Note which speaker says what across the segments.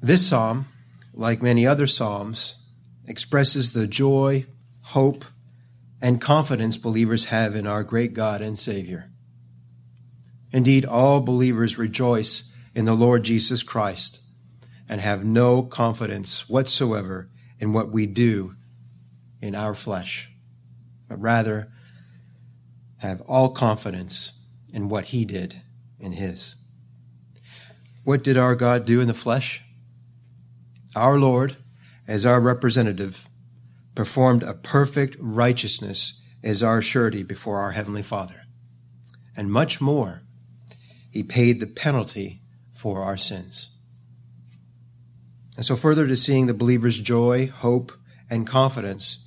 Speaker 1: This psalm, like many other psalms, expresses the joy, hope, and confidence believers have in our great God and Savior. Indeed, all believers rejoice in the Lord Jesus Christ and have no confidence whatsoever in what we do in our flesh, but rather have all confidence in what he did in his. What did our God do in the flesh? Our Lord, as our representative, performed a perfect righteousness as our surety before our Heavenly Father. And much more, he paid the penalty for our sins. And so, further to seeing the believer's joy, hope, and confidence,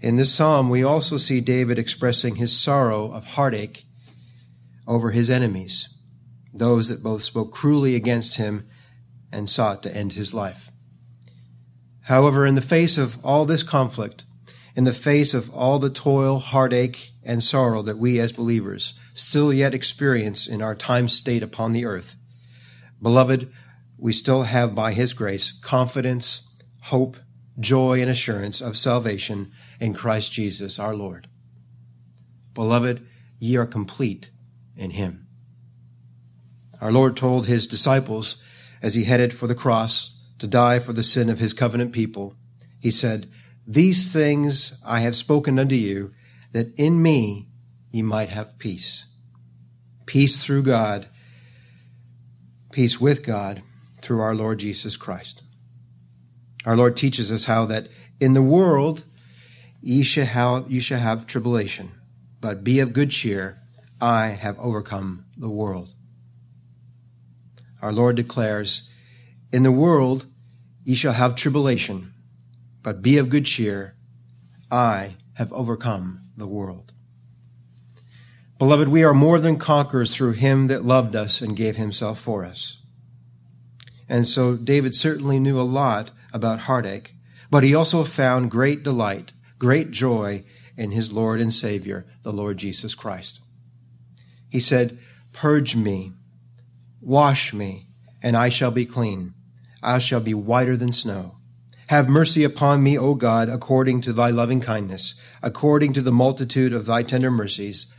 Speaker 1: in this psalm we also see David expressing his sorrow of heartache over his enemies, those that both spoke cruelly against him and sought to end his life. However, in the face of all this conflict, in the face of all the toil, heartache, and sorrow that we as believers still yet experience in our time state upon the earth, beloved, we still have by His grace confidence, hope, joy, and assurance of salvation in Christ Jesus our Lord. Beloved, ye are complete in Him. Our Lord told His disciples as He headed for the cross to die for the sin of His covenant people, He said, These things I have spoken unto you, that in me ye might have peace. Peace through God, peace with God through our Lord Jesus Christ. Our Lord teaches us how that in the world ye shall have, ye shall have tribulation, but be of good cheer. I have overcome the world. Our Lord declares, In the world ye shall have tribulation, but be of good cheer. I have overcome the world. Beloved, we are more than conquerors through him that loved us and gave himself for us. And so David certainly knew a lot about heartache, but he also found great delight, great joy in his Lord and Savior, the Lord Jesus Christ. He said, Purge me, wash me, and I shall be clean. I shall be whiter than snow. Have mercy upon me, O God, according to thy loving kindness, according to the multitude of thy tender mercies.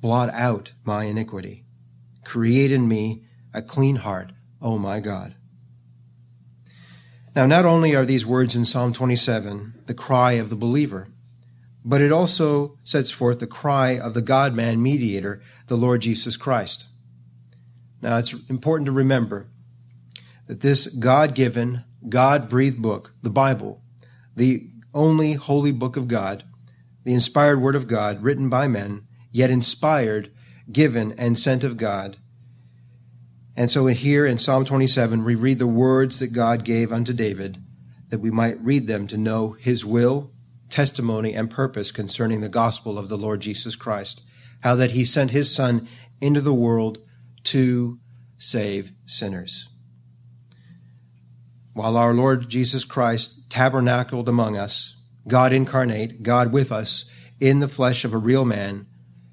Speaker 1: Blot out my iniquity. Create in me a clean heart, O my God. Now, not only are these words in Psalm 27 the cry of the believer, but it also sets forth the cry of the God man mediator, the Lord Jesus Christ. Now, it's important to remember that this God given, God breathed book, the Bible, the only holy book of God, the inspired word of God, written by men, yet inspired, given, and sent of God, and so here in Psalm 27, we read the words that God gave unto David, that we might read them to know his will, testimony, and purpose concerning the gospel of the Lord Jesus Christ, how that he sent his Son into the world to save sinners. While our Lord Jesus Christ tabernacled among us, God incarnate, God with us, in the flesh of a real man,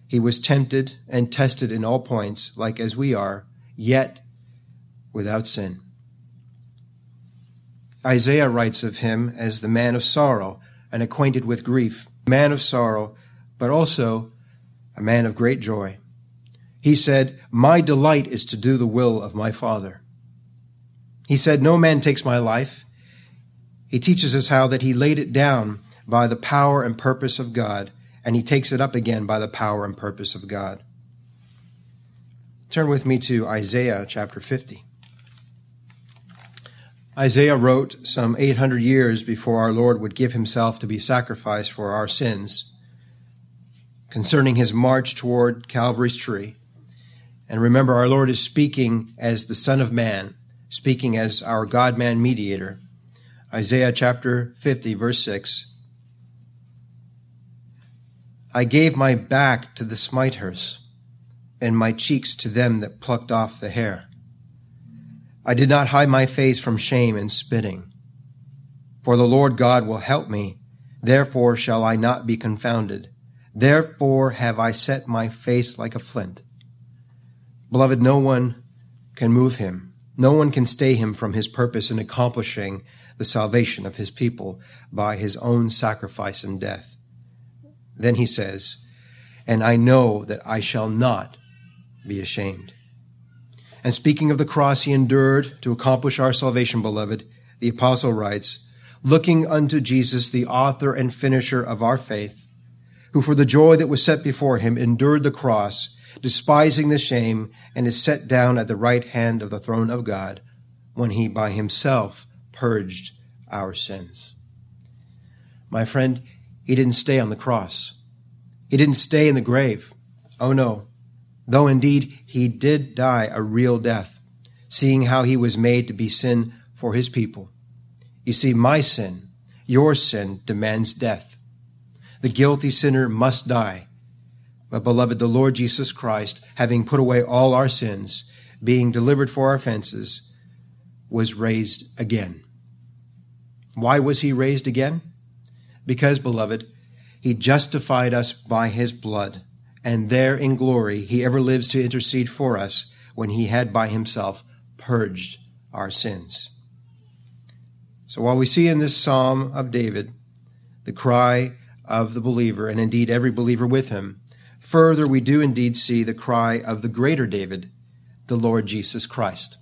Speaker 1: he was tempted and tested in all points, like as we are yet without sin. Isaiah writes of him as the man of sorrow and acquainted with grief, man of sorrow, but also a man of great joy. He said, My delight is to do the will of my Father. He said, No man takes my life. He teaches us how that he laid it down by the power and purpose of God, and he takes it up again by the power and purpose of God. Turn with me to Isaiah chapter 50. Isaiah wrote some 800 years before our Lord would give himself to be sacrificed for our sins concerning his march toward Calvary's tree. And remember, our Lord is speaking as the Son of Man, speaking as our God man mediator. Isaiah chapter 50, verse 6. I gave my back to the smiters and my cheeks to them that plucked off the hair. I did not hide my face from shame and spitting. For the Lord God will help me, therefore shall I not be confounded. Therefore have I set my face like a flint. Beloved, no one can move him, No one can stay him from his purpose in accomplishing the salvation of his people by his own sacrifice and death. Then he says, And I know that I shall not be ashamed. And speaking of the cross he endured to accomplish our salvation, beloved, the apostle writes, Looking unto Jesus, the author and finisher of our faith, who for the joy that was set before him endured the cross, despising the shame, and is set down at the right hand of the throne of God, when he by himself purged our sins. My friend, he didn't stay on the cross. He didn't stay in the grave. Oh no. Though indeed he did die a real death, seeing how he was made to be sin for his people. You see, my sin, your sin, demands death. The guilty sinner must die. But, beloved, the Lord Jesus Christ, having put away all our sins, being delivered for our offenses, was raised again. Why was he raised again? Because, beloved, he justified us by his blood, and there in glory he ever lives to intercede for us when he had by himself purged our sins. So while we see in this psalm of David the cry of the believer, and indeed every believer with him, further we do indeed see the cry of the greater David, the Lord Jesus Christ.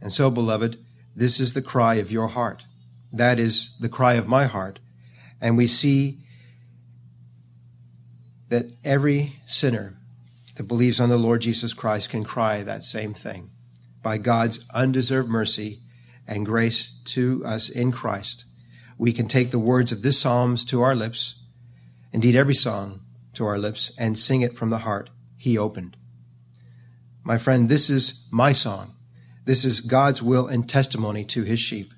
Speaker 1: And so, beloved, this is the cry of your heart. That is the cry of my heart. And we see that every sinner that believes on the Lord Jesus Christ can cry that same thing. By God's undeserved mercy and grace to us in Christ, we can take the words of this Psalms to our lips, indeed every song to our lips, and sing it from the heart He opened. My friend, this is my song. This is God's will and testimony to his sheep.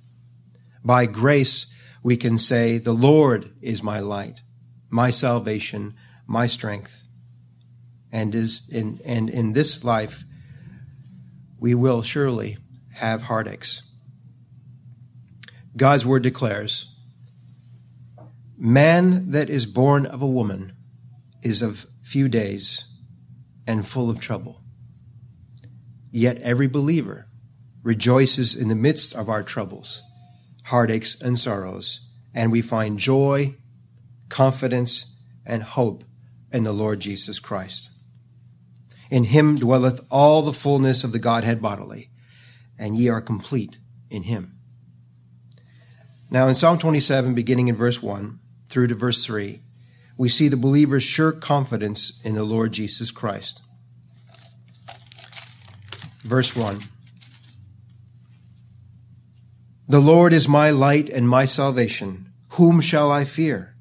Speaker 1: By grace, we can say, The Lord is my light, my salvation, my strength. And, is in, and in this life, we will surely have heartaches. God's word declares, Man that is born of a woman is of few days and full of trouble. Yet every believer rejoices in the midst of our troubles, heartaches, and sorrows, and we find joy, confidence, and hope in the Lord Jesus Christ. In him dwelleth all the fullness of the Godhead bodily, and ye are complete in him. Now, in Psalm 27, beginning in verse 1 through to verse 3, we see the believer's sure confidence in the Lord Jesus Christ. Verse 1 the Lord is my light and my salvation. Whom shall I fear?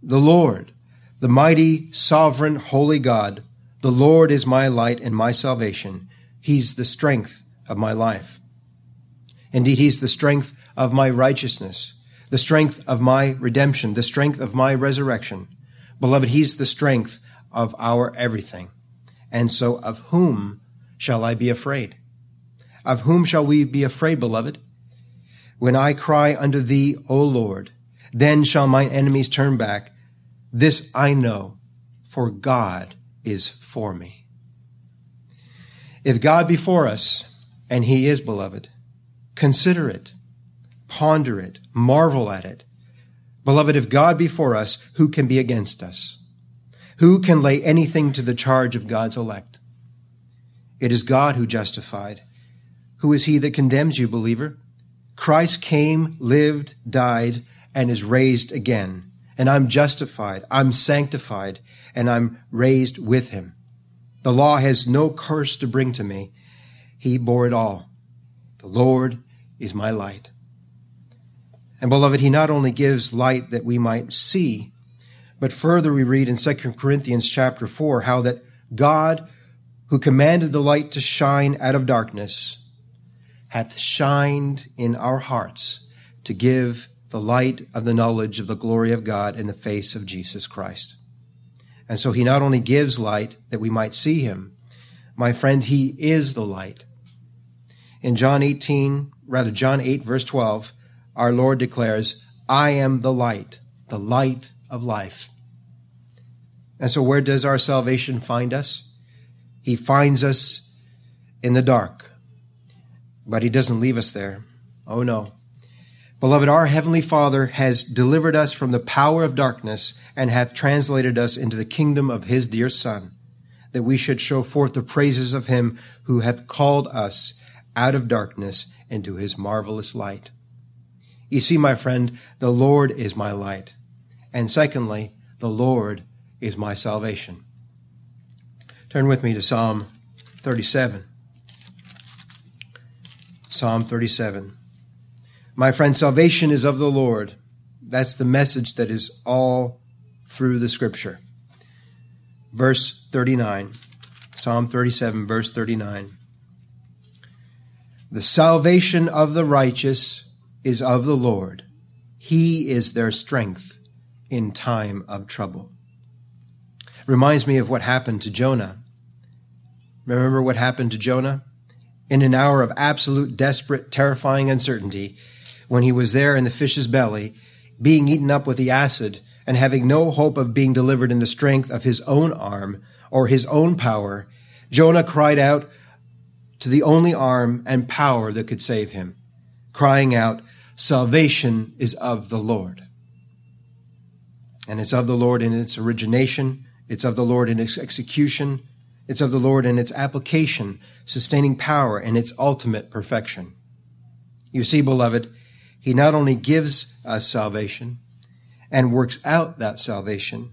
Speaker 1: The Lord, the mighty, sovereign, holy God. The Lord is my light and my salvation. He's the strength of my life. Indeed, He's the strength of my righteousness, the strength of my redemption, the strength of my resurrection. Beloved, He's the strength of our everything. And so, of whom shall I be afraid? Of whom shall we be afraid, beloved? When I cry unto thee, O Lord, then shall mine enemies turn back. This I know, for God is for me. If God be for us, and he is beloved, consider it, ponder it, marvel at it. Beloved, if God be for us, who can be against us? Who can lay anything to the charge of God's elect? It is God who justified. Who is he that condemns you, believer? Christ came, lived, died, and is raised again. And I'm justified, I'm sanctified, and I'm raised with him. The law has no curse to bring to me. He bore it all. The Lord is my light. And beloved, he not only gives light that we might see, but further we read in 2 Corinthians chapter 4 how that God, who commanded the light to shine out of darkness, hath shined in our hearts to give the light of the knowledge of the glory of God in the face of Jesus Christ. And so he not only gives light that we might see him, my friend, he is the light. In John 18, rather John 8 verse 12, our Lord declares, I am the light, the light of life. And so where does our salvation find us? He finds us in the dark, But he doesn't leave us there. Oh no. Beloved, our Heavenly Father has delivered us from the power of darkness and hath translated us into the kingdom of His dear Son, that we should show forth the praises of Him who hath called us out of darkness into His marvelous light. You see, my friend, the Lord is my light. And secondly, the Lord is my salvation. Turn with me to Psalm 37. Psalm 37. My friend, salvation is of the Lord. That's the message that is all through the scripture. Verse 39. Psalm 37, verse 39. The salvation of the righteous is of the Lord. He is their strength in time of trouble. Reminds me of what happened to Jonah. Remember what happened to Jonah? In an hour of absolute, desperate, terrifying uncertainty, when he was there in the fish's belly, being eaten up with the acid, and having no hope of being delivered in the strength of his own arm or his own power, Jonah cried out to the only arm and power that could save him, crying out, Salvation is of the Lord. And it's of the Lord in its origination, it's of the Lord in its execution, it's of the Lord in its application, sustaining power, and its ultimate perfection. You see, beloved, He not only gives us salvation and works out that salvation,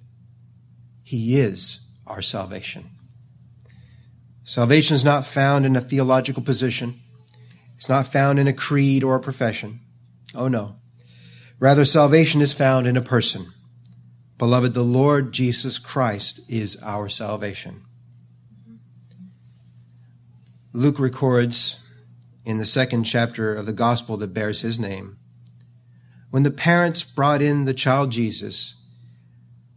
Speaker 1: He is our salvation. Salvation is not found in a theological position. It's not found in a creed or a profession. Oh no. Rather, salvation is found in a person. Beloved, the Lord Jesus Christ is our salvation. Luke records in the second chapter of the gospel that bears his name when the parents brought in the child Jesus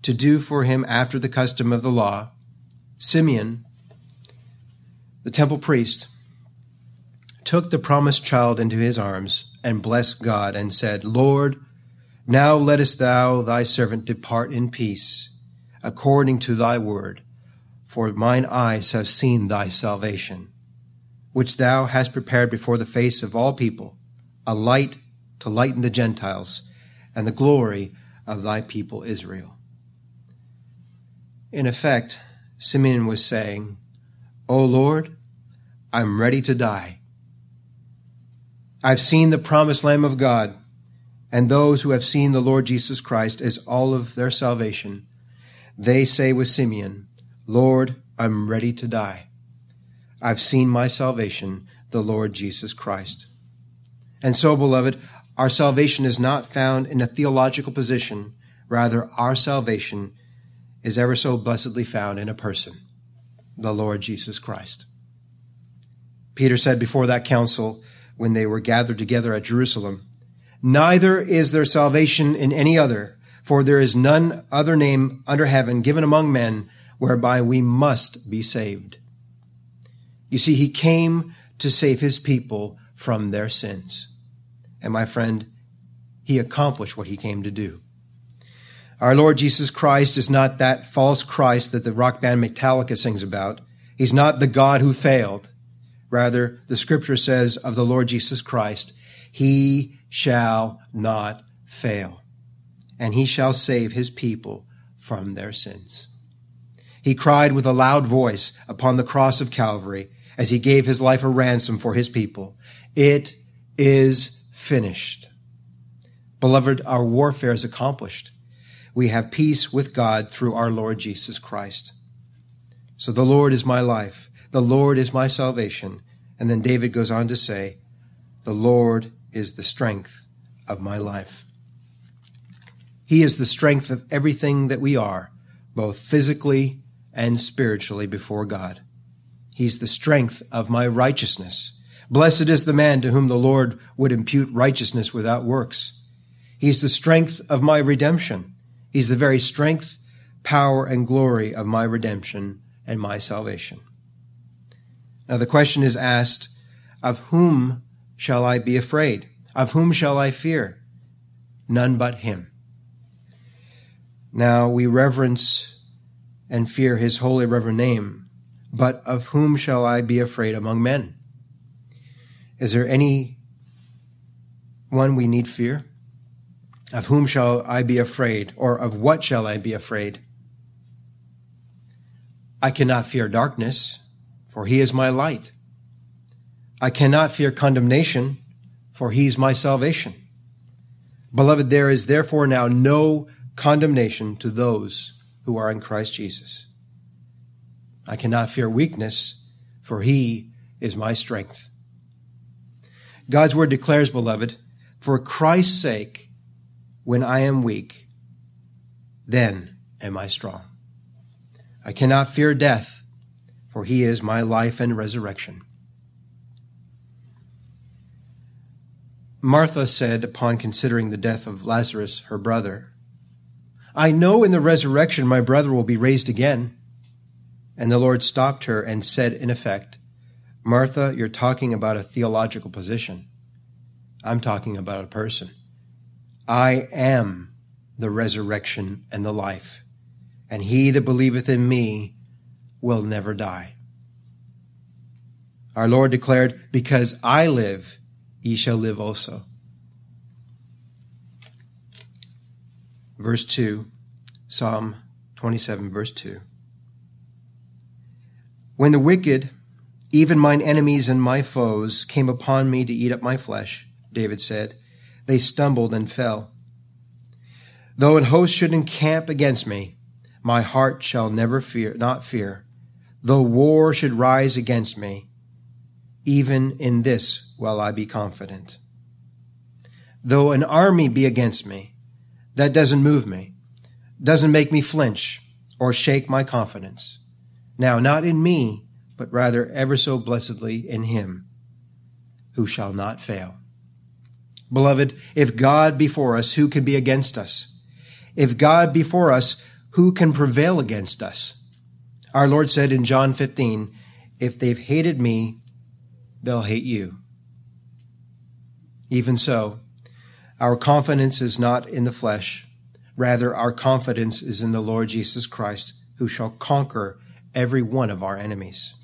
Speaker 1: to do for him after the custom of the law, Simeon, the temple priest, took the promised child into his arms and blessed God and said, Lord, now lettest thou thy servant depart in peace, according to thy word, for mine eyes have seen thy salvation which thou hast prepared before the face of all people, a light to lighten the Gentiles, and the glory of thy people Israel. In effect, Simeon was saying, O Lord, I'm ready to die. I've seen the promised Lamb of God, and those who have seen the Lord Jesus Christ as all of their salvation, they say with Simeon, Lord, I'm ready to die. I've seen my salvation, the Lord Jesus Christ. And so, beloved, our salvation is not found in a theological position. Rather, our salvation is ever so blessedly found in a person, the Lord Jesus Christ. Peter said before that council, when they were gathered together at Jerusalem, Neither is there salvation in any other, for there is none other name under heaven given among men whereby we must be saved. You see, he came to save his people from their sins. And my friend, he accomplished what he came to do. Our Lord Jesus Christ is not that false Christ that the rock band Metallica sings about. He's not the God who failed. Rather, the scripture says of the Lord Jesus Christ, He shall not fail, and He shall save His people from their sins. He cried with a loud voice upon the cross of Calvary, as he gave his life a ransom for his people. It is finished. Beloved, our warfare is accomplished. We have peace with God through our Lord Jesus Christ. So the Lord is my life. The Lord is my salvation. And then David goes on to say, the Lord is the strength of my life. He is the strength of everything that we are, both physically and spiritually before God. He's the strength of my righteousness. Blessed is the man to whom the Lord would impute righteousness without works. He's the strength of my redemption. He's the very strength, power, and glory of my redemption and my salvation. Now the question is asked, of whom shall I be afraid? Of whom shall I fear? None but him. Now we reverence and fear his holy reverend name but of whom shall I be afraid among men? Is there any one we need fear? Of whom shall I be afraid, or of what shall I be afraid? I cannot fear darkness, for he is my light. I cannot fear condemnation, for he is my salvation. Beloved, there is therefore now no condemnation to those who are in Christ Jesus. I cannot fear weakness, for he is my strength. God's word declares, beloved, for Christ's sake, when I am weak, then am I strong. I cannot fear death, for he is my life and resurrection. Martha said upon considering the death of Lazarus, her brother, I know in the resurrection my brother will be raised again. And the Lord stopped her and said, in effect, Martha, you're talking about a theological position. I'm talking about a person. I am the resurrection and the life, and he that believeth in me will never die. Our Lord declared, Because I live, ye shall live also. Verse 2, Psalm 27, verse 2. When the wicked, even mine enemies and my foes, came upon me to eat up my flesh, David said, they stumbled and fell. Though an host should encamp against me, my heart shall never fear, not fear. Though war should rise against me, even in this will I be confident. Though an army be against me, that doesn't move me, doesn't make me flinch or shake my confidence. Now, not in me, but rather ever so blessedly in him who shall not fail. Beloved, if God be for us, who can be against us? If God be for us, who can prevail against us? Our Lord said in John 15, if they've hated me, they'll hate you. Even so, our confidence is not in the flesh. Rather, our confidence is in the Lord Jesus Christ, who shall conquer every one of our enemies.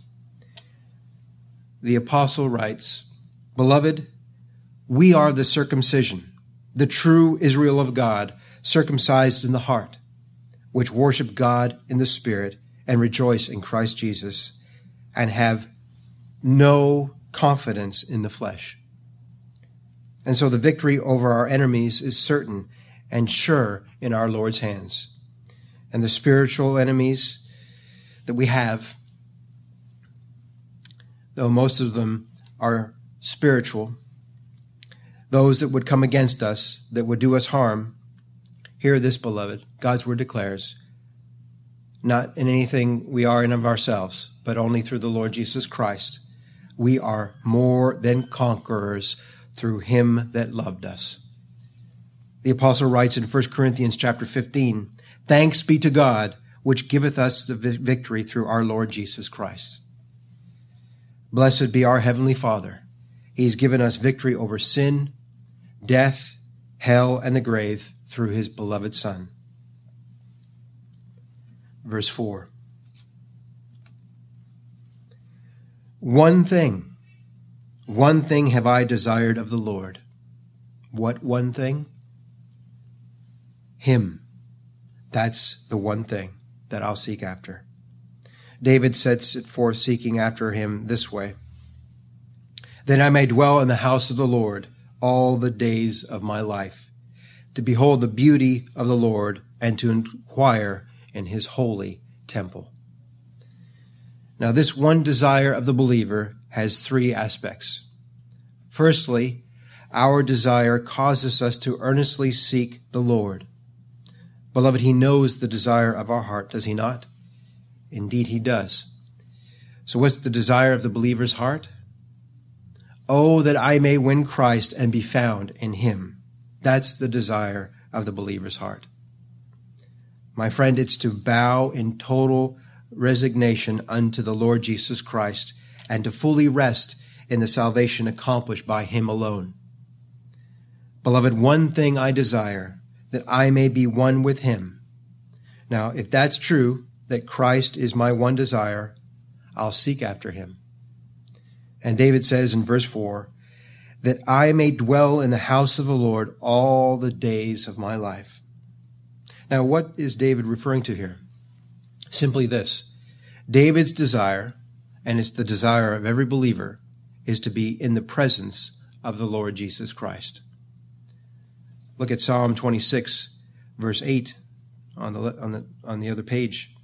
Speaker 1: The apostle writes, Beloved, we are the circumcision, the true Israel of God, circumcised in the heart, which worship God in the Spirit and rejoice in Christ Jesus, and have no confidence in the flesh. And so the victory over our enemies is certain and sure in our Lord's hands. And the spiritual enemies that we have, though most of them are spiritual, those that would come against us, that would do us harm, hear this, beloved. God's word declares, not in anything we are in of ourselves, but only through the Lord Jesus Christ we are more than conquerors through him that loved us. The apostle writes in 1 Corinthians chapter 15, Thanks be to God, which giveth us the victory through our Lord Jesus Christ. Blessed be our heavenly Father. He's given us victory over sin, death, hell, and the grave through his beloved Son. Verse 4. One thing, one thing have I desired of the Lord. What one thing? Him. That's the one thing that I'll seek after. David sets it forth seeking after him this way That I may dwell in the house of the Lord all the days of my life, to behold the beauty of the Lord and to inquire in his holy temple. Now, this one desire of the believer has three aspects. Firstly, our desire causes us to earnestly seek the Lord. Beloved, He knows the desire of our heart, does He not? Indeed, He does. So, what's the desire of the believer's heart? Oh, that I may win Christ and be found in Him. That's the desire of the believer's heart. My friend, it's to bow in total resignation unto the Lord Jesus Christ and to fully rest in the salvation accomplished by him alone. Beloved, one thing I desire, that I may be one with him. Now, if that's true, that Christ is my one desire, I'll seek after him. And David says in verse 4 that I may dwell in the house of the Lord all the days of my life. Now, what is David referring to here? Simply this David's desire, and it's the desire of every believer, is to be in the presence of the Lord Jesus Christ. Look at Psalm 26, verse 8 on the, on the, on the other page.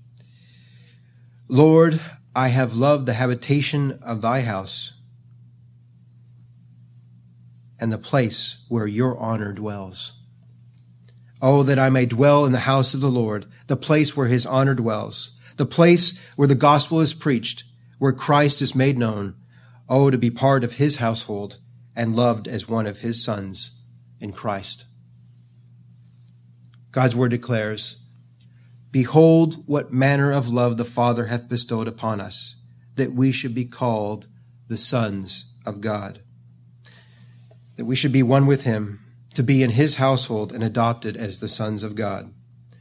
Speaker 1: Lord, I have loved the habitation of thy house and the place where your honor dwells. Oh, that I may dwell in the house of the Lord, the place where his honor dwells, the place where the gospel is preached, where Christ is made known. Oh, to be part of his household and loved as one of his sons in Christ. God's word declares, Behold, what manner of love the Father hath bestowed upon us, that we should be called the sons of God. That we should be one with him, to be in his household and adopted as the sons of God,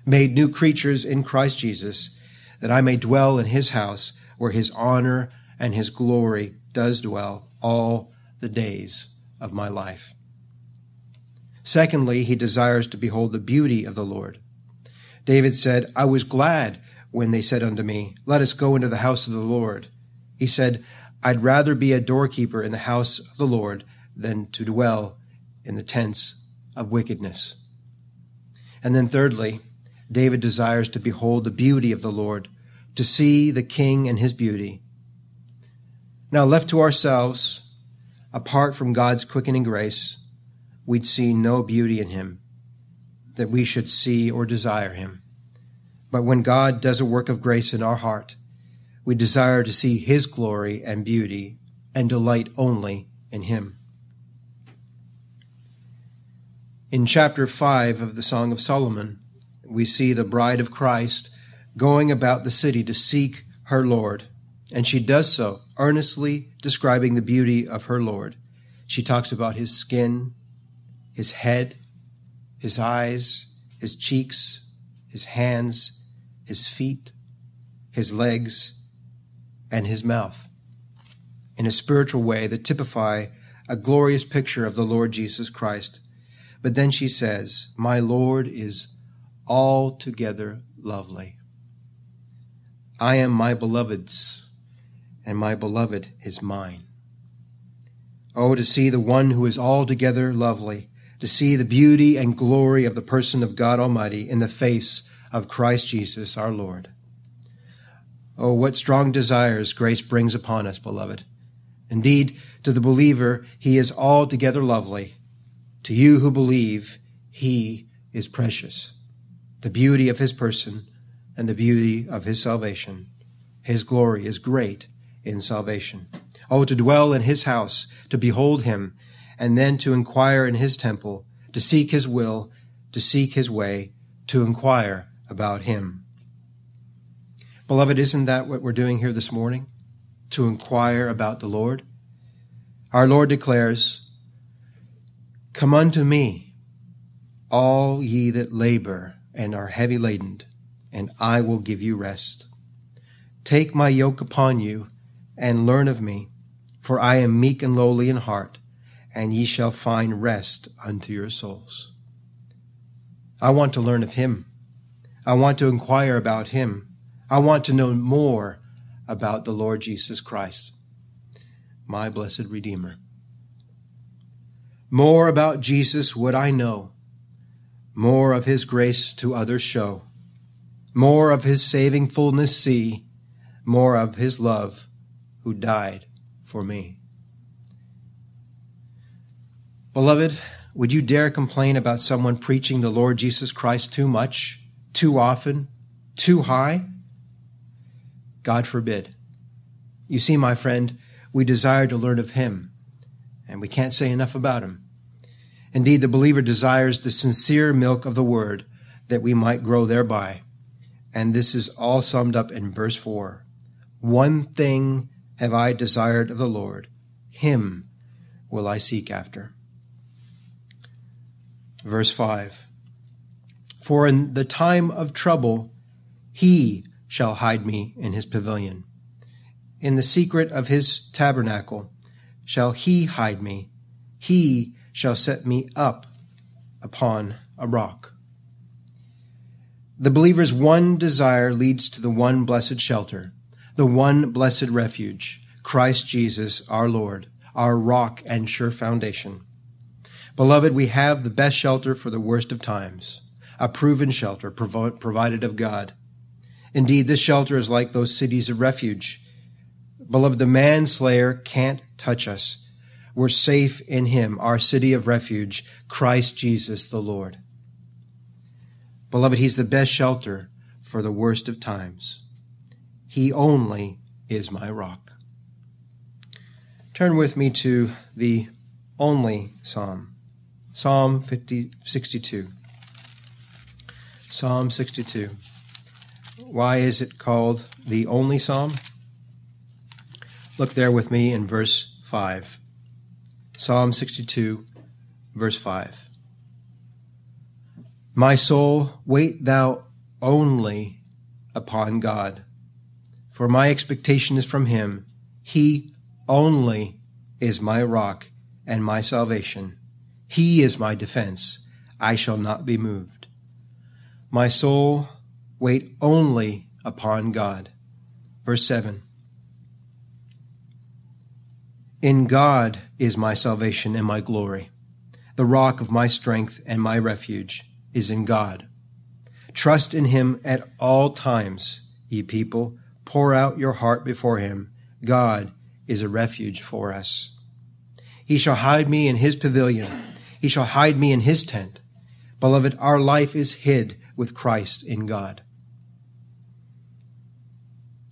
Speaker 1: made new creatures in Christ Jesus, that I may dwell in his house where his honor and his glory does dwell all the days of my life. Secondly, he desires to behold the beauty of the Lord. David said, I was glad when they said unto me, Let us go into the house of the Lord. He said, I'd rather be a doorkeeper in the house of the Lord than to dwell in the tents of wickedness. And then, thirdly, David desires to behold the beauty of the Lord, to see the King and his beauty. Now, left to ourselves, apart from God's quickening grace, we'd see no beauty in him that we should see or desire him. But when God does a work of grace in our heart, we desire to see his glory and beauty and delight only in him. In chapter 5 of the Song of Solomon, we see the bride of Christ going about the city to seek her Lord, and she does so, earnestly describing the beauty of her Lord. She talks about his skin, his head, his eyes, his cheeks, his hands, his feet, his legs, and his mouth in a spiritual way that typify a glorious picture of the Lord Jesus Christ. But then she says, My Lord is altogether lovely. I am my beloved's, and my beloved is mine. Oh, to see the one who is altogether lovely, to see the beauty and glory of the person of God Almighty in the face of Christ Jesus our Lord. Oh, what strong desires grace brings upon us, beloved. Indeed, to the believer, he is altogether lovely. To you who believe, he is precious. The beauty of his person and the beauty of his salvation. His glory is great in salvation. Oh, to dwell in his house, to behold him, and then to inquire in his temple, to seek his will, to seek his way, to inquire about him. Beloved, isn't that what we're doing here this morning? To inquire about the Lord? Our Lord declares, Come unto me, all ye that labor and are heavy laden, and I will give you rest. Take my yoke upon you and learn of me, for I am meek and lowly in heart and ye shall find rest unto your souls. I want to learn of him. I want to inquire about him. I want to know more about the Lord Jesus Christ, my blessed Redeemer. More about Jesus would I know, more of his grace to others show, more of his saving fullness see, more of his love who died for me. Beloved, would you dare complain about someone preaching the Lord Jesus Christ too much, too often, too high? God forbid. You see, my friend, we desire to learn of Him, and we can't say enough about Him. Indeed, the believer desires the sincere milk of the Word that we might grow thereby. And this is all summed up in verse 4. One thing have I desired of the Lord, Him will I seek after. Verse 5 For in the time of trouble he shall hide me in his pavilion. In the secret of his tabernacle shall he hide me. He shall set me up upon a rock. The believer's one desire leads to the one blessed shelter, the one blessed refuge, Christ Jesus our Lord, our rock and sure foundation. Beloved, we have the best shelter for the worst of times, a proven shelter provided of God. Indeed, this shelter is like those cities of refuge. Beloved, the manslayer can't touch us. We're safe in him, our city of refuge, Christ Jesus the Lord. Beloved, he's the best shelter for the worst of times. He only is my rock. Turn with me to the only psalm, Psalm 50, 62. Psalm 62. Why is it called the only psalm? Look there with me in verse 5. Psalm 62, verse 5. My soul, wait thou only upon God, for my expectation is from him. He only is my rock and my salvation. He is my defense. I shall not be moved. My soul, Wait only upon God. Verse 7 In God is my salvation and my glory. The rock of my strength and my refuge is in God. Trust in him at all times, ye people. Pour out your heart before him. God is a refuge for us. He shall hide me in his pavilion. He shall hide me in his tent. Beloved, our life is hid with Christ in God.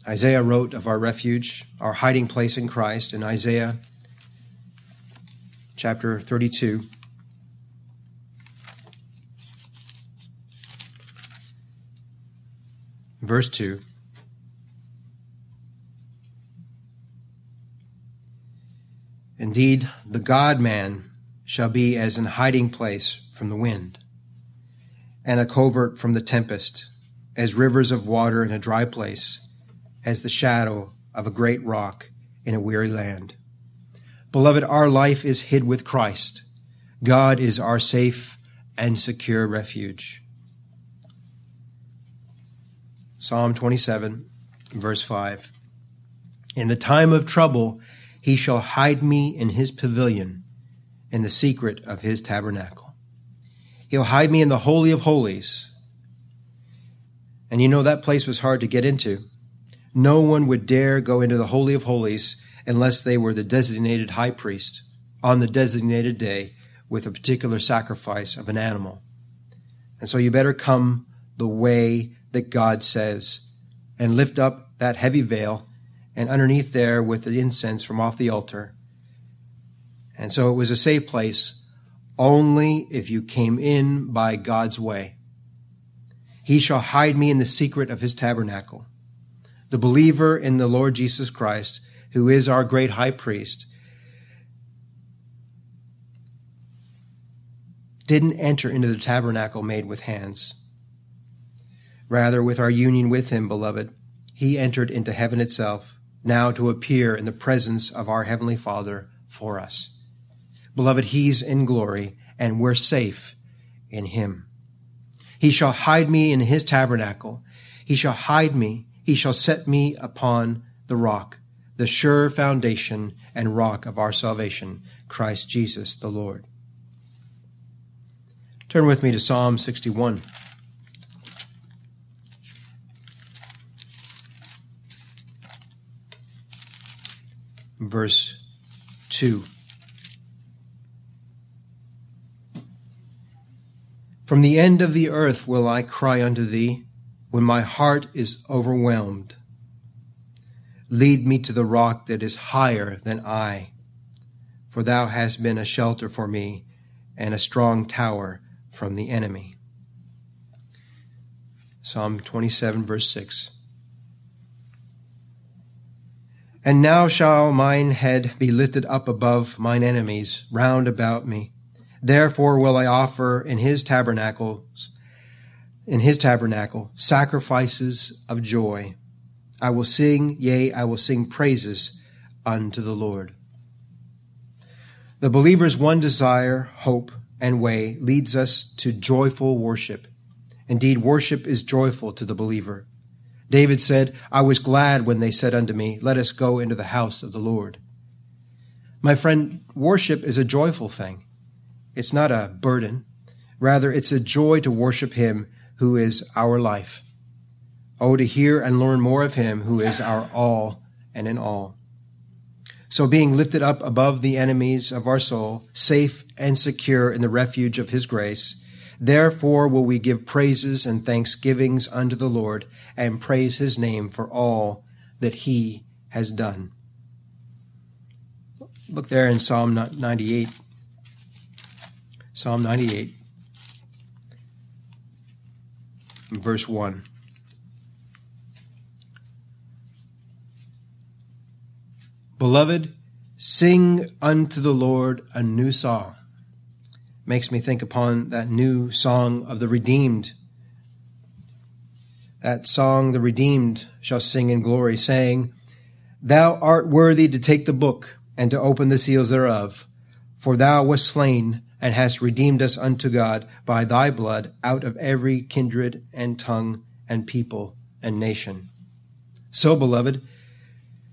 Speaker 1: Isaiah wrote of our refuge, our hiding place in Christ in Isaiah chapter 32. Verse 2. Indeed, the God man shall be as an hiding place from the wind, and a covert from the tempest, as rivers of water in a dry place as the shadow of a great rock in a weary land. Beloved, our life is hid with Christ. God is our safe and secure refuge. Psalm 27, verse 5. In the time of trouble, he shall hide me in his pavilion, in the secret of his tabernacle. He'll hide me in the Holy of Holies. And you know that place was hard to get into. No one would dare go into the Holy of Holies unless they were the designated high priest on the designated day with a particular sacrifice of an animal. And so you better come the way that God says and lift up that heavy veil and underneath there with the incense from off the altar. And so it was a safe place only if you came in by God's way. He shall hide me in the secret of his tabernacle the believer in the Lord Jesus Christ, who is our great high priest, didn't enter into the tabernacle made with hands. Rather, with our union with him, beloved, he entered into heaven itself, now to appear in the presence of our Heavenly Father for us. Beloved, he's in glory, and we're safe in him. He shall hide me in his tabernacle. He shall hide me he shall set me upon the rock, the sure foundation and rock of our salvation, Christ Jesus the Lord. Turn with me to Psalm 61. Verse 2. From the end of the earth will I cry unto thee when my heart is overwhelmed. Lead me to the rock that is higher than I, for thou hast been a shelter for me and a strong tower from the enemy. Psalm 27, verse 6. And now shall mine head be lifted up above mine enemies round about me. Therefore will I offer in his tabernacles in his tabernacle sacrifices of joy. I will sing, yea, I will sing praises unto the Lord. The believer's one desire, hope, and way leads us to joyful worship. Indeed, worship is joyful to the believer. David said, I was glad when they said unto me, Let us go into the house of the Lord. My friend, worship is a joyful thing. It's not a burden. Rather, it's a joy to worship Him who is our life. Oh, to hear and learn more of Him who is our all and in all. So being lifted up above the enemies of our soul, safe and secure in the refuge of his grace, therefore will we give praises and thanksgivings unto the Lord and praise his name for all that he has done. Look there in Psalm 98. Psalm 98, verse 1. Beloved, sing unto the Lord a new song. Makes me think upon that new song of the redeemed. That song, the redeemed shall sing in glory, saying, Thou art worthy to take the book and to open the seals thereof, for thou wast slain and hast redeemed us unto God by thy blood out of every kindred and tongue and people and nation. So, beloved,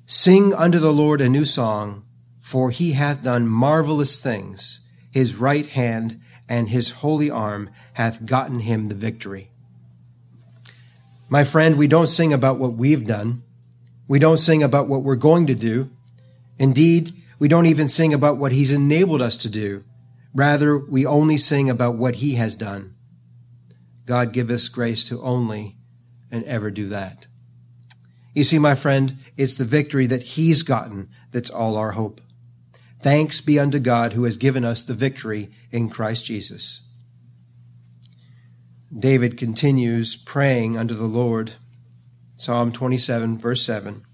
Speaker 1: Sing unto the Lord a new song, for he hath done marvelous things. His right hand and his holy arm hath gotten him the victory. My friend, we don't sing about what we've done. We don't sing about what we're going to do. Indeed, we don't even sing about what he's enabled us to do. Rather, we only sing about what he has done. God give us grace to only and ever do that. You see, my friend, it's the victory that He's gotten that's all our hope. Thanks be unto God who has given us the victory in Christ Jesus. David continues praying unto the Lord. Psalm 27, verse 7.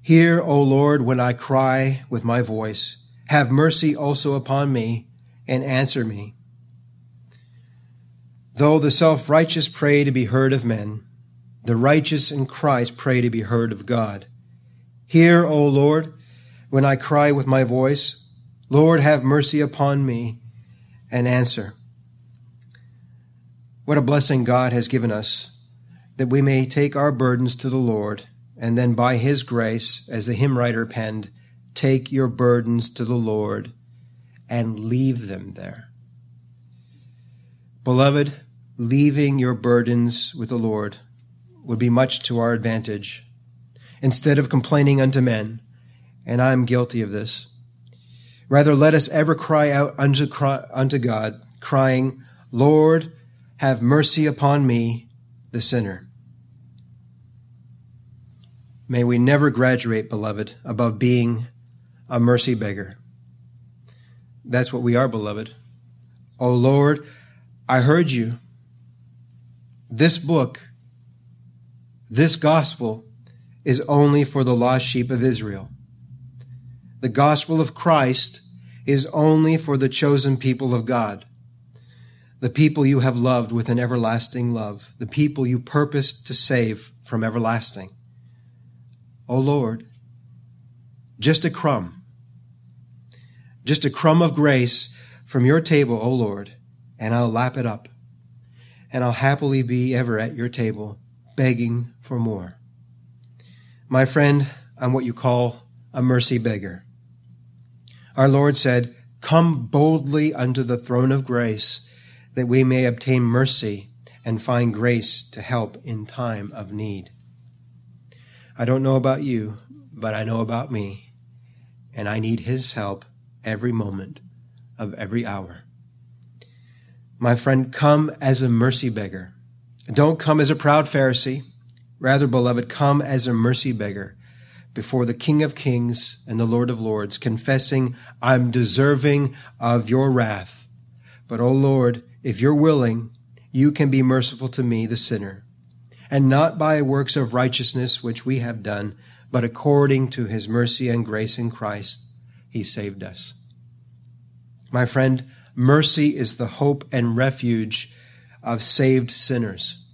Speaker 1: Hear, O Lord, when I cry with my voice. Have mercy also upon me and answer me. Though the self righteous pray to be heard of men, the righteous in Christ pray to be heard of God. Hear, O Lord, when I cry with my voice, Lord, have mercy upon me and answer. What a blessing God has given us that we may take our burdens to the Lord and then by his grace, as the hymn writer penned, take your burdens to the Lord and leave them there. Beloved, leaving your burdens with the Lord would be much to our advantage. Instead of complaining unto men, and I am guilty of this, rather let us ever cry out unto, unto God, crying, Lord, have mercy upon me, the sinner. May we never graduate, beloved, above being a mercy beggar. That's what we are, beloved. O Lord, I heard you. This book this gospel is only for the lost sheep of Israel. The gospel of Christ is only for the chosen people of God, the people you have loved with an everlasting love, the people you purposed to save from everlasting. O Lord, just a crumb, just a crumb of grace from your table, O Lord, and I'll lap it up, and I'll happily be ever at your table begging for more. My friend, I'm what you call a mercy beggar. Our Lord said, Come boldly unto the throne of grace, that we may obtain mercy and find grace to help in time of need. I don't know about you, but I know about me, and I need His help every moment of every hour. My friend, come as a mercy beggar. Don't come as a proud Pharisee. Rather, beloved, come as a mercy beggar before the King of Kings and the Lord of Lords, confessing, I'm deserving of your wrath. But, O Lord, if you're willing, you can be merciful to me, the sinner, and not by works of righteousness which we have done, but according to his mercy and grace in Christ, he saved us. My friend, mercy is the hope and refuge of saved sinners.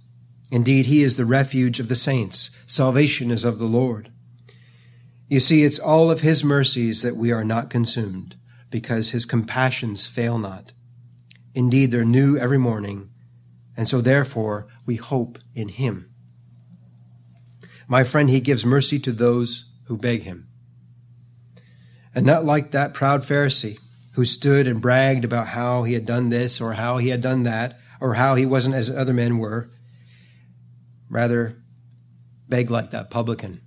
Speaker 1: Indeed, he is the refuge of the saints. Salvation is of the Lord. You see, it's all of his mercies that we are not consumed, because his compassions fail not. Indeed, they're new every morning, and so therefore we hope in him. My friend, he gives mercy to those who beg him. And not like that proud Pharisee who stood and bragged about how he had done this or how he had done that or how he wasn't as other men were. Rather, beg like that publican,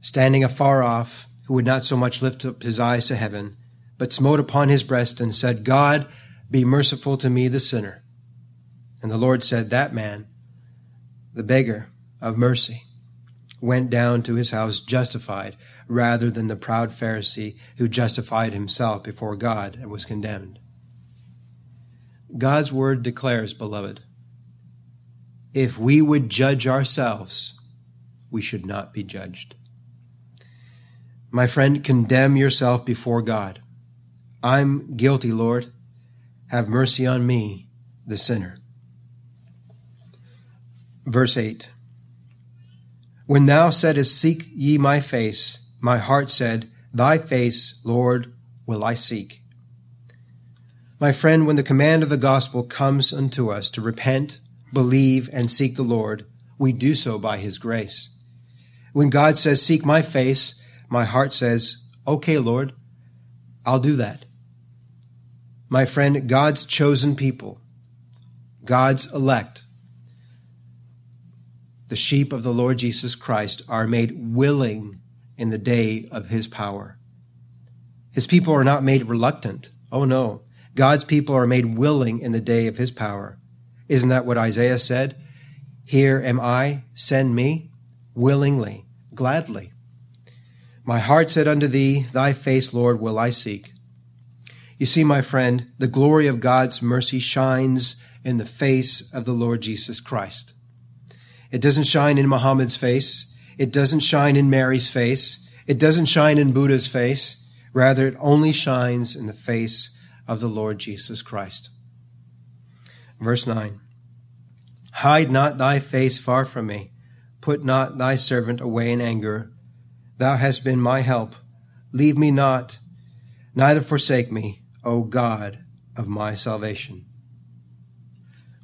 Speaker 1: standing afar off, who would not so much lift up his eyes to heaven, but smote upon his breast and said, God, be merciful to me, the sinner. And the Lord said, That man, the beggar of mercy, went down to his house justified rather than the proud Pharisee who justified himself before God and was condemned. God's word declares, beloved, if we would judge ourselves, we should not be judged. My friend, condemn yourself before God. I'm guilty, Lord. Have mercy on me, the sinner. Verse 8 When thou saidst, Seek ye my face, my heart said, Thy face, Lord, will I seek. My friend, when the command of the gospel comes unto us to repent, believe, and seek the Lord, we do so by his grace. When God says, Seek my face, my heart says, Okay, Lord, I'll do that. My friend, God's chosen people, God's elect, the sheep of the Lord Jesus Christ, are made willing in the day of his power. His people are not made reluctant. Oh no. God's people are made willing in the day of his power. Isn't that what Isaiah said? Here am I, send me, willingly, gladly. My heart said unto thee, Thy face, Lord, will I seek. You see, my friend, the glory of God's mercy shines in the face of the Lord Jesus Christ. It doesn't shine in Muhammad's face. It doesn't shine in Mary's face. It doesn't shine in Buddha's face. Rather, it only shines in the face of the Lord Jesus Christ. Verse 9 Hide not thy face far from me. Put not thy servant away in anger. Thou hast been my help. Leave me not, neither forsake me. O God of my salvation.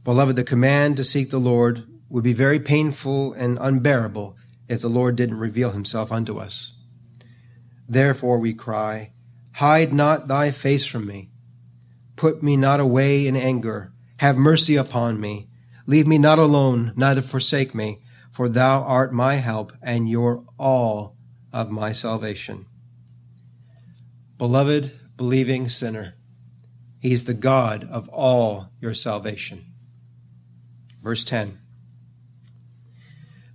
Speaker 1: Beloved, the command to seek the Lord would be very painful and unbearable if the Lord didn't reveal himself unto us. Therefore we cry, Hide not thy face from me. Put me not away in anger. Have mercy upon me. Leave me not alone, neither forsake me, for thou art my help, and you're all of my salvation. Beloved, believing sinner. He's the God of all your salvation. Verse 10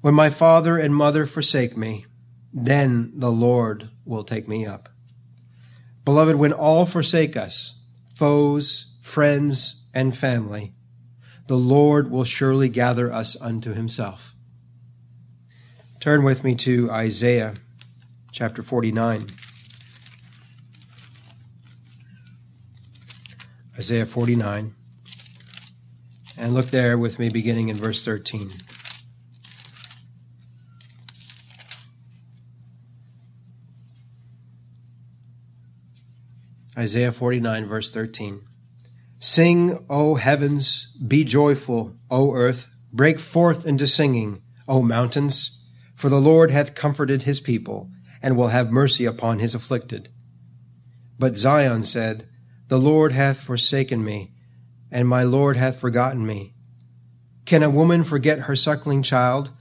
Speaker 1: When my father and mother forsake me, then the Lord will take me up. Beloved, when all forsake us, foes, friends, and family, the Lord will surely gather us unto himself. Turn with me to Isaiah chapter 49. Isaiah 49. And look there with me beginning in verse 13. Isaiah 49, verse 13. Sing, O heavens, be joyful, O earth, break forth into singing, O mountains, for the Lord hath comforted his people, and will have mercy upon his afflicted. But Zion said, the Lord hath forsaken me, and my Lord hath forgotten me. Can a woman forget her suckling child,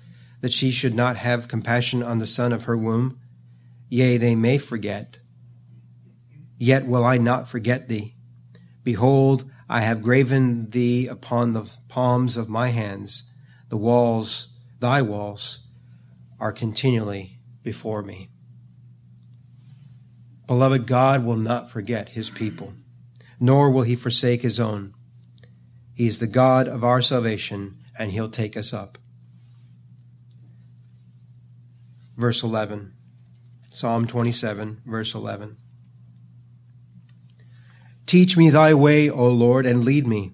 Speaker 1: that she should not have compassion on the son of her womb? Yea, they may forget. Yet will I not forget thee. Behold, I have graven thee upon the palms of my hands. The walls, thy walls, are continually before me. Beloved, God will not forget his people nor will he forsake his own. He is the God of our salvation, and he'll take us up. Verse 11, Psalm 27, verse 11. Teach me thy way, O Lord, and lead me.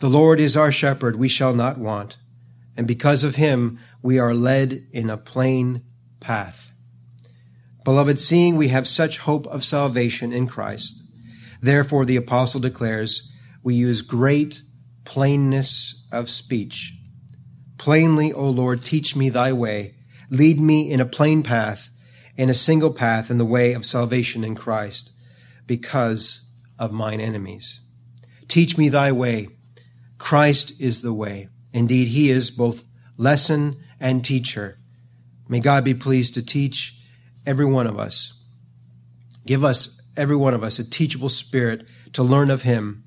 Speaker 1: The Lord is our shepherd, we shall not want, and because of him we are led in a plain path. Beloved, seeing we have such hope of salvation in Christ, therefore the apostle declares, we use great plainness of speech. Plainly, O Lord, teach me thy way. Lead me in a plain path, in a single path in the way of salvation in Christ, because of mine enemies. Teach me thy way. Christ is the way. Indeed, he is both lesson and teacher. May God be pleased to teach every one of us. Give us, every one of us, a teachable spirit to learn of him.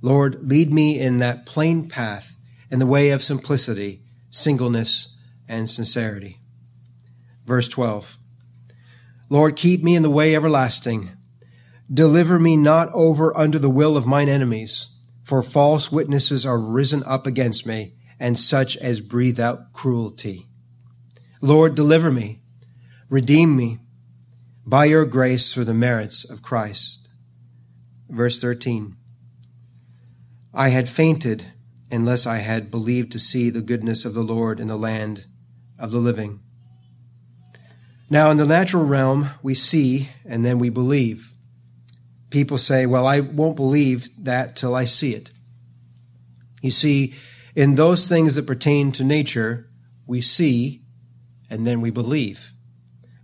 Speaker 1: Lord, lead me in that plain path, in the way of simplicity, singleness, and sincerity. Verse 12 Lord, keep me in the way everlasting. Deliver me not over unto the will of mine enemies, for false witnesses are risen up against me, and such as breathe out cruelty. Lord, deliver me, redeem me by your grace through the merits of Christ. Verse 13 I had fainted unless I had believed to see the goodness of the Lord in the land of the living. Now, in the natural realm, we see and then we believe. People say, Well, I won't believe that till I see it. You see, in those things that pertain to nature, we see and then we believe.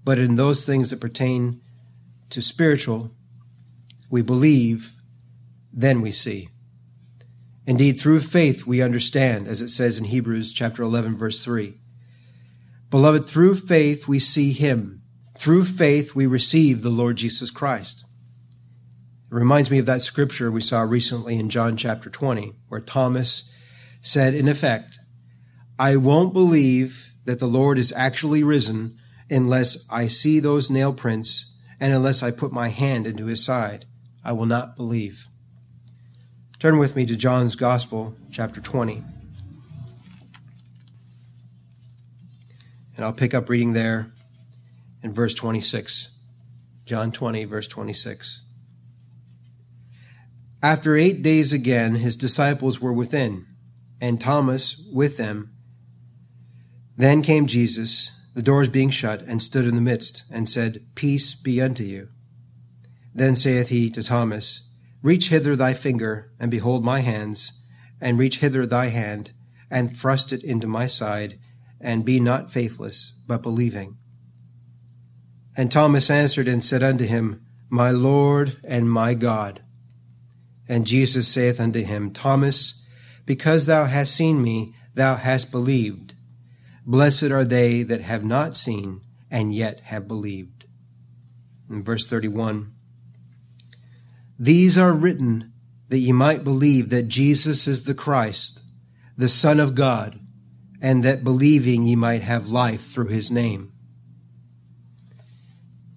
Speaker 1: But in those things that pertain to spiritual, we believe, then we see. Indeed, through faith we understand, as it says in Hebrews chapter 11, verse 3. Beloved, through faith we see him. Through faith we receive the Lord Jesus Christ. It reminds me of that scripture we saw recently in John chapter 20, where Thomas said, in effect, I won't believe that the Lord is actually risen unless I see those nail prints and unless I put my hand into his side. I will not believe. Turn with me to John's Gospel, chapter 20. And I'll pick up reading there in verse 26. John 20, verse 26. After eight days again, his disciples were within, and Thomas with them. Then came Jesus, the doors being shut, and stood in the midst, and said, Peace be unto you. Then saith he to Thomas, Reach hither thy finger, and behold my hands, and reach hither thy hand, and thrust it into my side, and be not faithless, but believing. And Thomas answered and said unto him, My Lord and my God. And Jesus saith unto him, Thomas, because thou hast seen me, thou hast believed. Blessed are they that have not seen, and yet have believed. In verse 31, these are written that ye might believe that Jesus is the Christ, the Son of God, and that believing ye might have life through his name.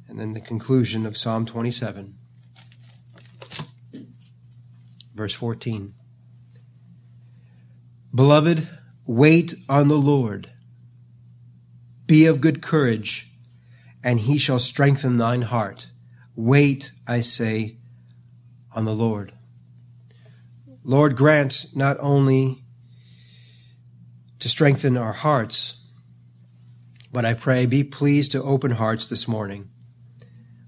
Speaker 1: And then the conclusion of Psalm 27, verse 14. Beloved, wait on the Lord. Be of good courage, and he shall strengthen thine heart. Wait, I say, on the Lord. Lord, grant not only to strengthen our hearts, but I pray be pleased to open hearts this morning,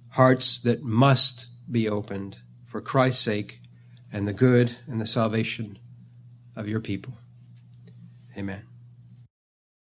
Speaker 1: hearts that must be opened for Christ's sake and the good and the salvation of your people. Amen.